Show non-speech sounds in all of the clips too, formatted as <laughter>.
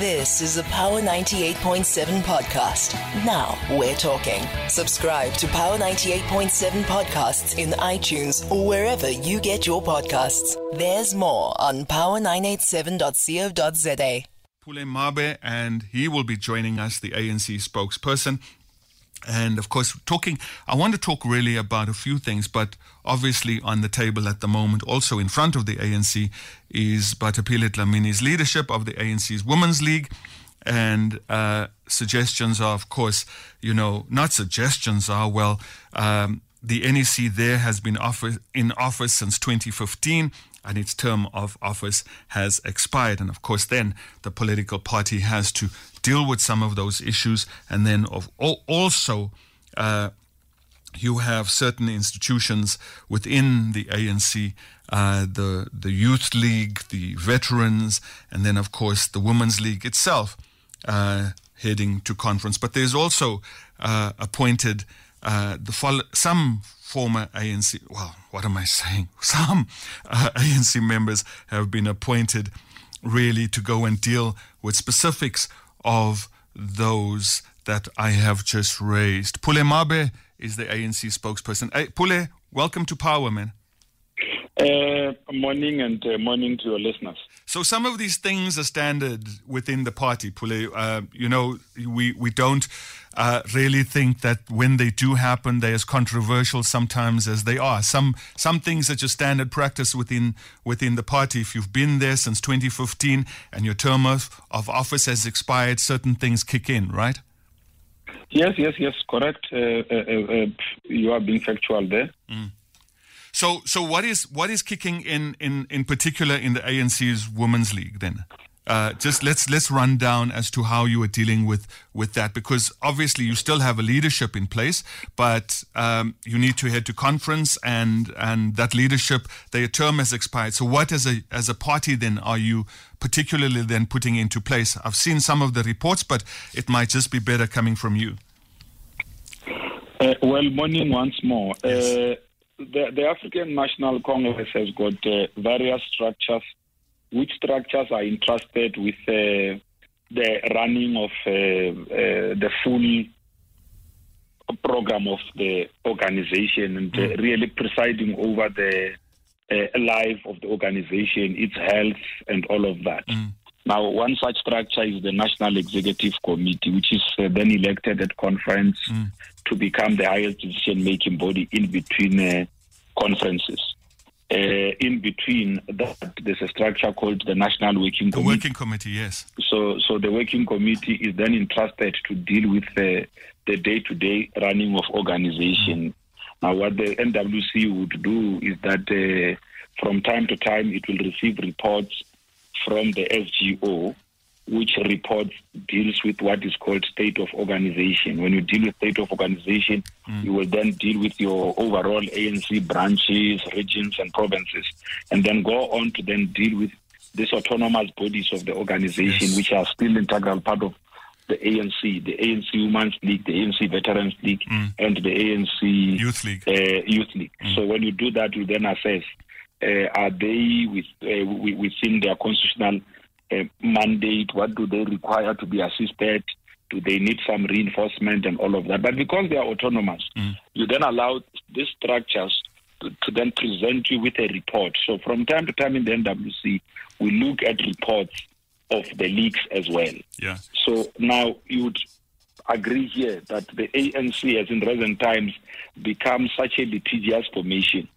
This is a Power 98.7 podcast. Now we're talking. Subscribe to Power 98.7 podcasts in iTunes or wherever you get your podcasts. There's more on power987.co.za. Pule Mabe, and he will be joining us, the ANC spokesperson. And of course, talking, I want to talk really about a few things, but obviously on the table at the moment, also in front of the ANC, is Bathabile Dlamini's leadership of the ANC's Women's League. And uh, suggestions are, of course, you know, not suggestions are, well, um, the NEC there has been in office since 2015 and its term of office has expired. And of course, then the political party has to deal with some of those issues. And then of, also, uh, you have certain institutions within the ANC, uh, the the youth league, the veterans, and then of course the women's league itself, uh, heading to conference. But there's also uh, appointed uh, the fol- some former ANC. Well, what am I saying? <laughs> Some uh, ANC members have been appointed really to go and deal with specifics of those that I have just raised. Pule Mabe is the ANC spokesperson. Hey, Pule, welcome to Power, man. Uh, morning and uh, morning to your listeners. So some of these things are standard within the party, Pule. Uh, you know, we, we don't uh, really think that when they do happen, they're as controversial sometimes as they are. Some some things are just standard practice within within the party. If you've been there since 2015 and your term of, of office has expired, certain things kick in, right? Yes, yes, yes, correct. Uh, uh, uh, uh you are being factual there. Mm. So, so what is what is kicking in in in particular in the ANC's Women's League then? Uh, just let's let's run down as to how you are dealing with with that because obviously you still have a leadership in place, but um, you need to head to conference and and that leadership their term has expired. So what as a as a party then are you particularly then putting into place? I've seen some of the reports, but it might just be better coming from you. Uh, well, morning once more. Yes. Uh, the, the African National Congress has got uh, various structures which structures are entrusted with uh, the running of uh, uh, the full program of the organization and mm. really presiding over the uh, life of the organization, its health, and all of that. Mm. Now, one such structure is the National Executive Committee, which is uh, then elected at conference mm. to become the highest decision making body in between uh, conferences. Uh, in between that, there's a structure called the National Working the Committee. Working Committee, yes. So, so the Working Committee is then entrusted to deal with the, the day-to-day running of organization. Mm. Now, what the NWC would do is that uh, from time to time it will receive reports from the SGO which report deals with what is called state of organization. When you deal with state of organization, mm. you will then deal with your overall ANC branches, regions, and provinces, and then go on to then deal with these autonomous bodies of the organization, yes. which are still integral part of the ANC, the ANC Women's League, the ANC Veterans League, mm. and the ANC Youth League. Uh, Youth League. Mm. So when you do that, you then assess uh, are they with, uh, within their constitutional uh, mandate? What do they require to be assisted? Do they need some reinforcement and all of that? But because they are autonomous, mm. you then allow these structures to, to, then present you with a report. So from time to time in the NWC, we look at reports of the leaks as well. Yeah. So now you would agree here that the ANC has in recent times become such a litigious formation.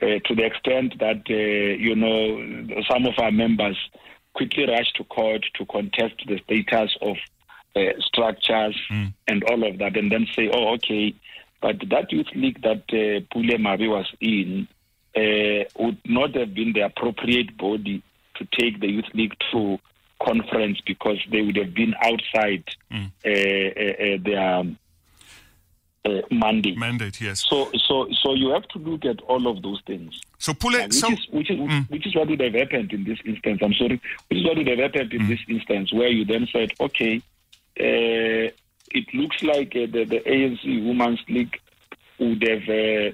Uh, to the extent that uh, you know some of our members quickly rush to court to contest the status of uh, structures mm. and all of that, and then say, oh, okay, but that youth league that uh, Pule Mabe was in uh, would not have been the appropriate body to take the youth league to conference because they would have been outside mm. uh, uh, uh their uh, mandate. Mandate, yes. So, so, so you have to look at all of those things. So, pull it. which, so, is, which, is, mm. which is what would have happened in this instance. I'm sorry. Which is what would have happened in mm. this instance, where you then said, okay, uh, it looks like uh, the, the ANC Women's League would have uh,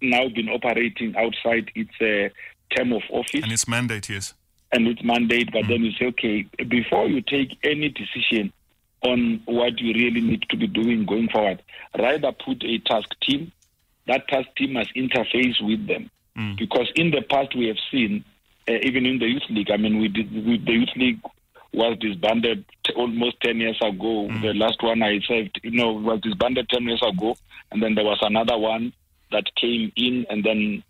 now been operating outside its uh, term of office and its mandate, yes. and its mandate, but then you say, okay, before you take any decision on what you really need to be doing going forward, rather put a task team. That task team must interface with them. Mm. Because in the past, we have seen, uh, even in the Youth League, I mean, we did, we, the Youth League was disbanded t- almost 10 years ago. Mm. The last one I served, you know, was disbanded 10 years ago. And then there was another one that came in and then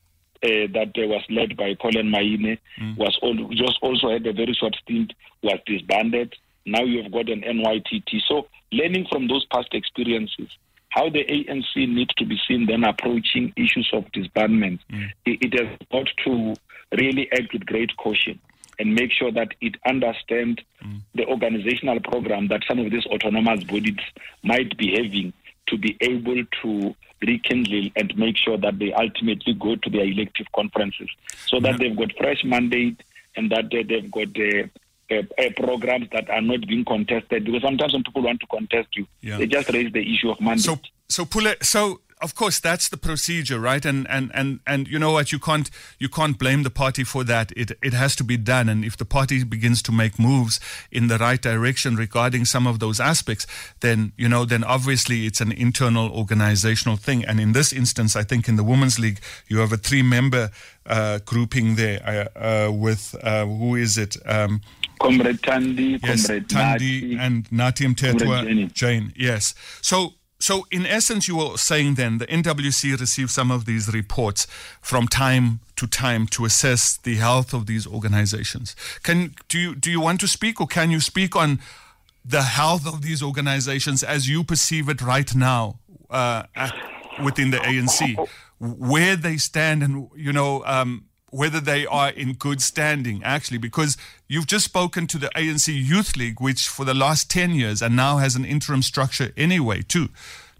uh, that uh, was led by Collen Maine mm. was all, just also had a very short stint, was disbanded. Now you've got an NYTT. So learning from those past experiences, how the ANC needs to be seen then approaching issues of disbandment, mm. it, it has got to really act with great caution and make sure that it understands mm. the organizational program that some of these autonomous bodies might be having to be able to rekindle and make sure that they ultimately go to their elective conferences so that they've got fresh mandate and that they've got uh, programs that are not being contested because sometimes when people want to contest you, yeah. they just raise the issue of mandate. So, so Pule, so of course that's the procedure right? And and and and you know what? You can't you can't blame the party for that. It it has to be done. And if the party begins to make moves in the right direction regarding some of those aspects then you know then obviously it's an internal organizational thing. And in this instance i think in the women's league you have a three member uh, grouping there uh, uh, with uh, who is it? Um, Comrade Thandi, yes, Comrade Thandi, and Nathi Mthethwa Jane. Yes. So so, in essence, you were saying then the NWC receives some of these reports from time to time to assess the health of these organizations. Can do you do you want to speak, or can you speak on the health of these organizations as you perceive it right now uh, within the ANC, where they stand, and you know? Um, whether they are in good standing, actually, because you've just spoken to the ANC Youth League, which for the last 10 years and now has an interim structure anyway, too,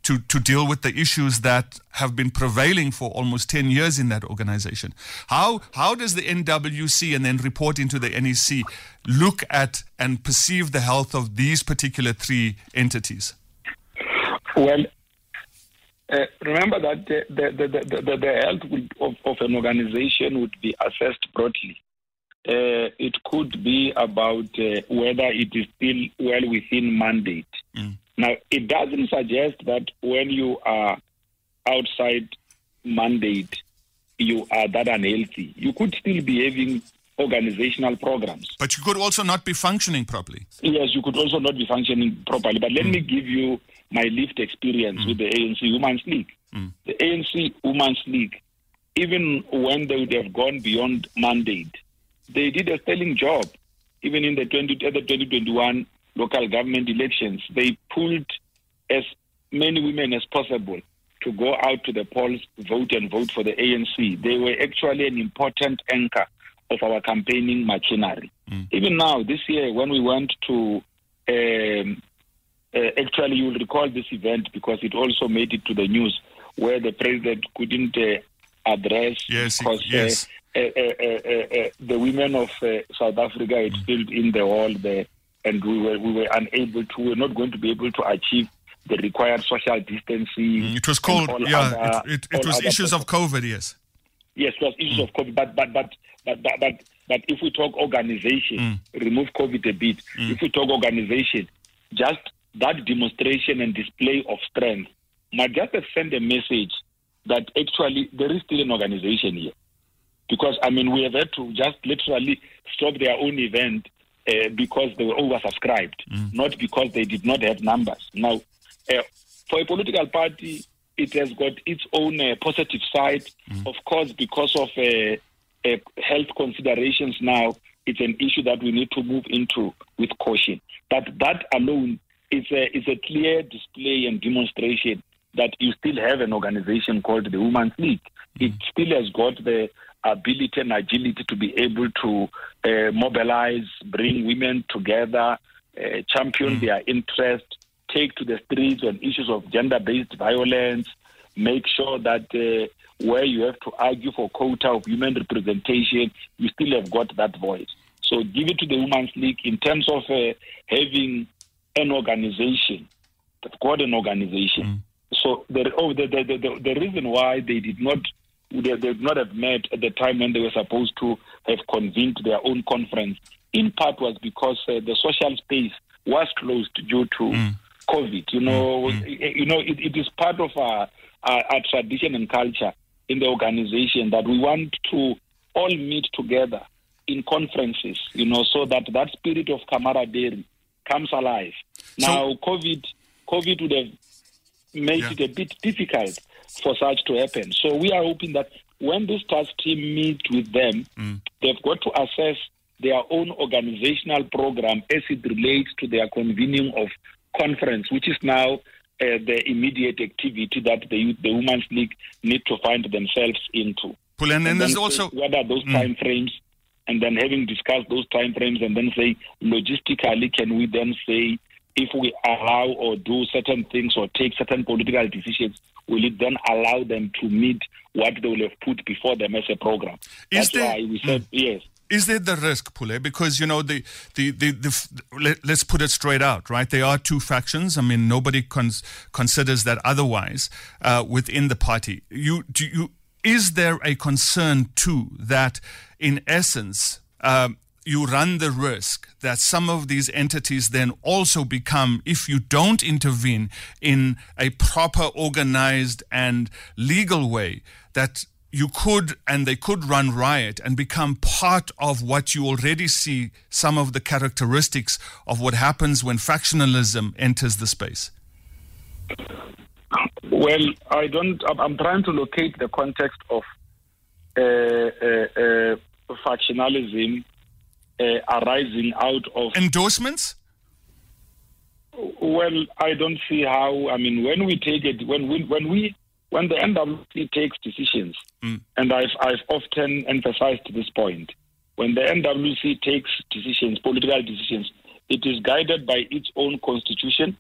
to, to deal with the issues that have been prevailing for almost 10 years in that organization. How, how does the NWC and then reporting to the NEC look at and perceive the health of these particular three entities? Well, uh, remember that the, the, the, the, the health of, of an organization would be assessed broadly. Uh, it could be about uh, whether it is still well within mandate. Mm. Now, it doesn't suggest that when you are outside mandate, you are that unhealthy. You could still be having organizational programs. But you could also not be functioning properly. Yes, you could also not be functioning properly. But let mm. me give you my lived experience mm. with the ANC Women's League. Mm. The ANC Women's League, even when they would have gone beyond mandate, they did a sterling job. Even in the, 20, the 2021 local government elections, they pulled as many women as possible to go out to the polls, vote, and vote for the ANC. They were actually an important anchor of our campaigning machinery. Mm. Even now, this year, when we went to um, uh, actually, you'll recall this event because it also made it to the news where the president couldn't uh, address yes, because uh, yes. Uh, uh, the women of South Africa had mm. filled in the hall there, and we were we were unable to. We were not going to be able to achieve the required social distancing. Mm, it was called, yeah, other, it, it, it was issues of COVID, yes. Yes, it was issues mm. of COVID, but but but but but but, but if we talk organization, mm. remove COVID a bit. Mm. If we talk organization, just that demonstration and display of strength might just send a message that actually there is still an organization here. Because, I mean, we have had to just literally stop their own event uh, because they were oversubscribed, mm. not because they did not have numbers. Now, uh, for a political party, it has got its own uh, positive side. Mm. Of course, because of uh, uh, health considerations now, it's an issue that we need to move into with caution. But that alone it's a, it's a clear display and demonstration that you still have an organization called the Women's League. Mm-hmm. It still has got the ability and agility to be able to uh, mobilize, bring women together, uh, champion mm-hmm. their interest, take to the streets on issues of gender-based violence, make sure that uh, where you have to argue for quota of women representation, you still have got that voice. So give it to the Women's League in terms of uh, having an organization. They've got an organization. Mm. So the, oh, the, the, the, the, reason why they did not they did not have met at the time when they were supposed to have convened their own conference, in part was because uh, the social space was closed due to mm. COVID. You know, mm. you know, it, it is part of our, our, our tradition and culture in the organization that we want to all meet together in conferences. You know, so that that spirit of camaraderie comes alive. So, now, COVID, COVID would have made yeah. it a bit difficult for such to happen. So we are hoping that when this task team meet with them, mm. they've got to assess their own organizational program as it relates to their convening of conference, which is now uh, the immediate activity that the, the Women's League need to find themselves into. Well, and, and there's also what are those mm. time frames, and then having discussed those time frames, and then say logistically, can we then say if we allow or do certain things or take certain political decisions, will it then allow them to meet what they will have put before them as a program? Is That's there, why we said mm. yes. Is there the risk, Pule? Because you know the the, the, the let, us put it straight out, right? There are two factions. I mean, nobody cons- considers that otherwise uh, within the party. You do you is there a concern too that, in essence, um, you run the risk that some of these entities then also become, if you don't intervene in a proper, organized, and legal way, that you could and they could run riot and become part of what you already see some of the characteristics of what happens when factionalism enters the space? Well, I don't. I'm trying to locate the context of uh, uh, uh, factionalism uh, arising out of endorsements. Well, I don't see how. I mean, when we take it, when we when we when the NWC takes decisions, mm. and I've I've often emphasized this point, when the NWC takes decisions, political decisions, it is guided by its own constitution,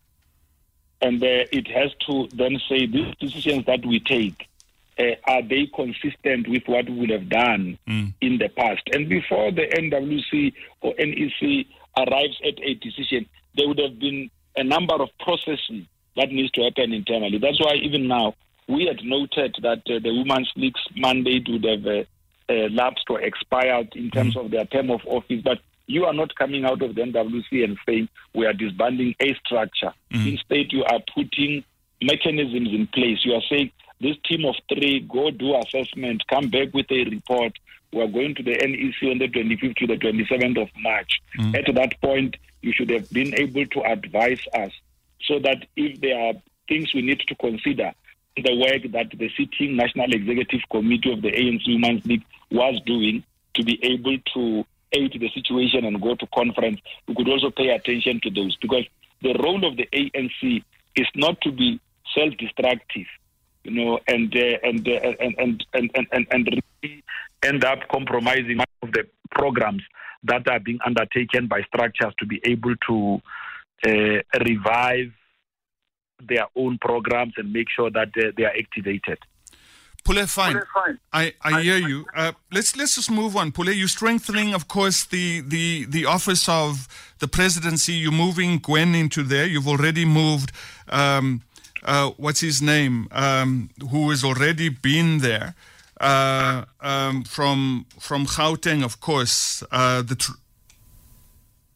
and uh, it has to then say these decisions that we take uh, are they consistent with what we would have done mm. in the past? And before the NWC or NEC arrives at a decision, there would have been a number of processes that needs to happen internally. That's why even now we had noted that uh, the Women's League's mandate would have uh, uh lapsed or expired in terms mm. of their term of office, but you are not coming out of the NWC and saying we are disbanding a structure. Mm. Instead, you are putting mechanisms in place. You are saying this team of three go do assessment, come back with a report. We are going to the NEC on the 25th to the 27th of March. Mm. At that point, you should have been able to advise us so that if there are things we need to consider in the work that the sitting National Executive Committee of the ANC Women's League was doing to be able to aid the situation and go to conference, we could also pay attention to those because the role of the ANC is not to be self-destructive you know, and uh, and, uh, and, and, and and and and really end up compromising one of the programs that are being undertaken by structures to be able to uh, revive their own programs and make sure that uh, they are activated. Pule, fine. Pule, fine. I, I hear you. Uh, let's let's just move on. Pule, you're strengthening, of course, the, the, the office of the presidency. You're moving Gwen into there. You've already moved um, uh, what's his name, um, who has already been there uh, um, from from Gauteng, of course. Uh, the tr-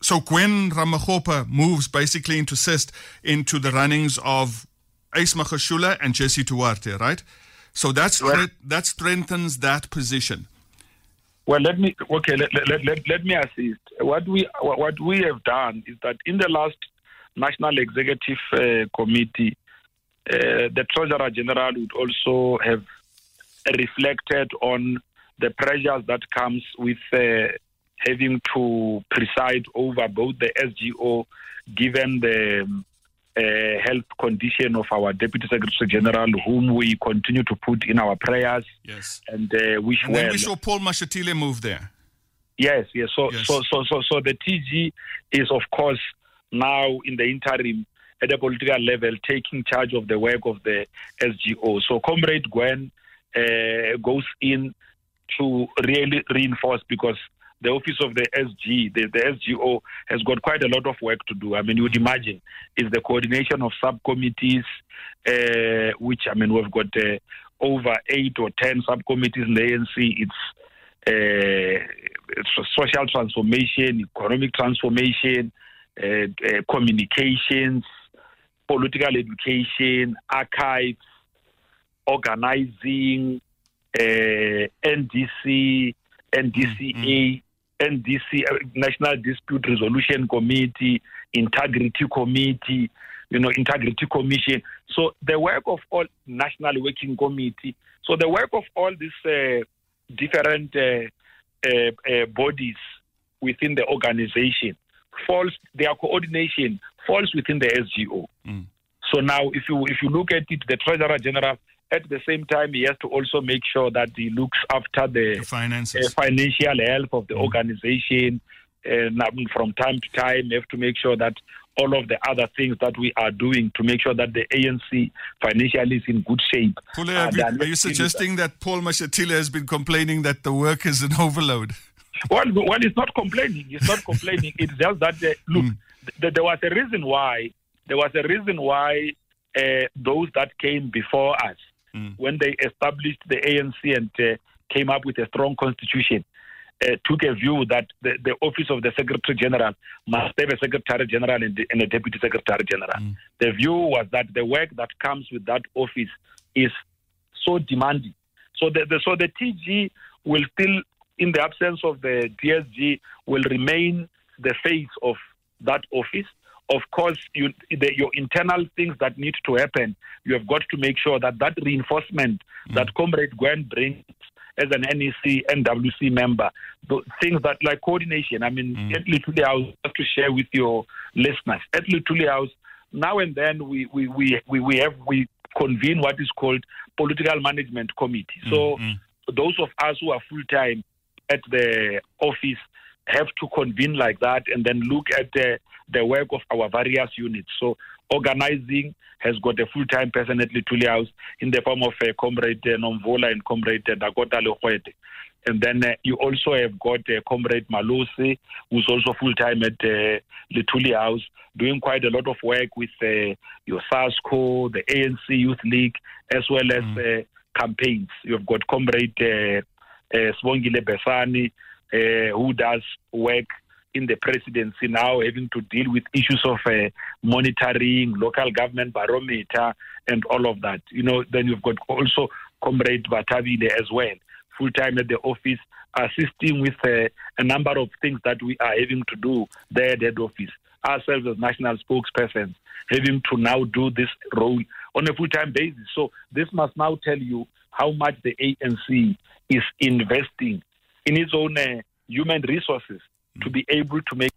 so Gwen Ramokgopa moves basically into assist into the runnings of Ace Magashule and Jesse Duarte, right? So that's right. that strengthens that position. Well, let me okay. Let, let, let, let me assist. What we what we have done is that in the last National Executive uh, Committee, uh, the Treasurer General would also have reflected on the pressures that comes with uh, having to preside over both the SGO, given the uh, health condition of our Deputy Secretary General, whom we continue to put in our prayers. Yes. And uh, wish and well. we saw Paul Mashatile move there. Yes, yes. So, yes. so, so, so, so the TG is, of course, now in the interim at a political level taking charge of the work of the SGO. So Comrade Gwen uh, goes in to really reinforce because the office of the SG, the, the SGO, has got quite a lot of work to do. I mean, you would imagine is the coordination of subcommittees, uh, which I mean we've got uh, over eight or ten subcommittees in the ANC. It's social transformation, economic transformation, communications, political education, archives, organizing, NDC, NDCA, mm-hmm. NDC, uh, National Dispute Resolution Committee, Integrity Committee, you know, Integrity Commission. So the work of all National Working Committee. So the work of all these uh, different uh, uh, uh bodies within the organization falls. Their coordination falls within the SGO. Mm. So now, if you if you look at it, the Treasurer General at the same time, he has to also make sure that he looks after the, the finances. Uh, financial health of the mm. organization. And from time to time, have to make sure that all of the other things that we are doing to make sure that the ANC financially is in good shape. Pule, uh, you, are you suggesting that Paul Mashatile has been complaining that the work is an overload? Well, well, it's not complaining. It's not complaining. it's just that uh, look, mm. th- there was a reason why. There was a reason why uh, those that came before us mm. when they established the ANC and uh, came up with a strong constitution, uh, took a view that the, the, office of the Secretary General must have a Secretary General and, and a Deputy Secretary General. Mm. The view was that the work that comes with that office is so demanding. So the, the so the TG will still, in the absence of the DSG, will remain the face of that office of course, you, the, your internal things that need to happen, you have got to make sure that that reinforcement mm. that Comrade Gwen brings as an NEC, NWC member, the things that like coordination. I mean, mm. at Luthuli House, have to share with your listeners. At Luthuli House, now and then we, we, we, we, we have we convene what is called political management committee. So mm. those of us who are full time at the office have to convene like that and then look at the, the work of our various units. So organizing has got a full-time person at Luthuli House in the form of uh, Comrade uh, Nomvula and Comrade uh, Dakota Legoete. And then uh, you also have got uh, Comrade Malosi, who's also full-time at uh, Luthuli House, doing quite a lot of work with uh, your SASCO, the ANC Youth League, as well as mm. uh, campaigns. You've got Comrade uh, Besani, uh, who does work in the presidency now, having to deal with issues of uh, monitoring, local government barometer, and all of that. You know, then you've got also Comrade Bathabile as well, full time at the office, assisting with uh, a number of things that we are having to do there at the office. Ourselves as national spokespersons, having to now do this role on a full time basis. So, this must now tell you how much the ANC is investing in its own uh, human resources to be able to make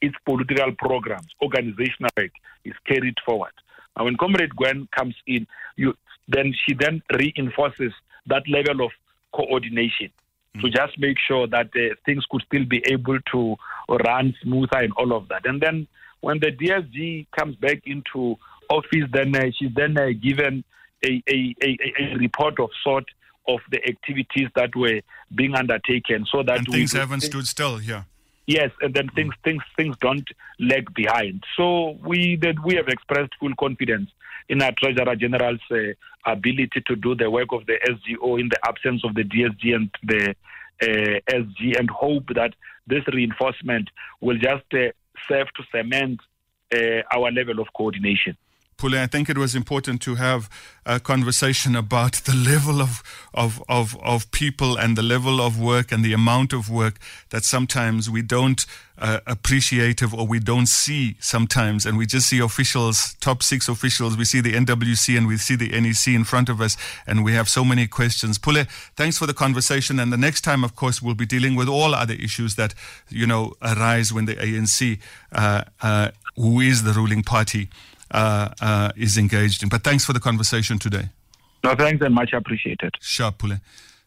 its political programs, organizational work is carried forward. And when Comrade Gwen comes in, you then she then reinforces that level of coordination mm. to just make sure that uh, things could still be able to run smoother and all of that. And then when the DSG comes back into office, then uh, she's then uh, given a, a, a, a report of sort of the activities that were being undertaken so that and things haven't stood still yeah. Yes and then things mm. things things don't lag behind. So we that we have expressed full confidence in our treasurer general's uh, ability to do the work of the SGO in the absence of the DSG and the uh, SG and hope that this reinforcement will just uh, serve to cement uh, our level of coordination Pule, I think it was important to have a conversation about the level of, of, of, of people and the level of work and the amount of work that sometimes we don't uh, appreciate or we don't see sometimes. And we just see officials, top six officials. We see the NWC and we see the NEC in front of us, and we have so many questions. Pule, thanks for the conversation. And the next time, of course, we'll be dealing with all other issues that, you know, arise when the ANC, uh, uh, who is the ruling party, is engaged in. But thanks for the conversation today. No, thanks and much appreciated. Sure, Pule.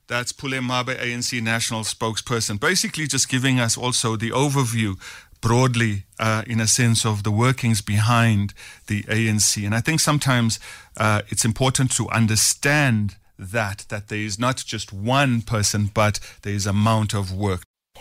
That's Pule Mabe, ANC national spokesperson, basically just giving us also the overview broadly uh, in a sense of the workings behind the ANC. And I think sometimes uh, it's important to understand that, that there is not just one person, but there is amount of work.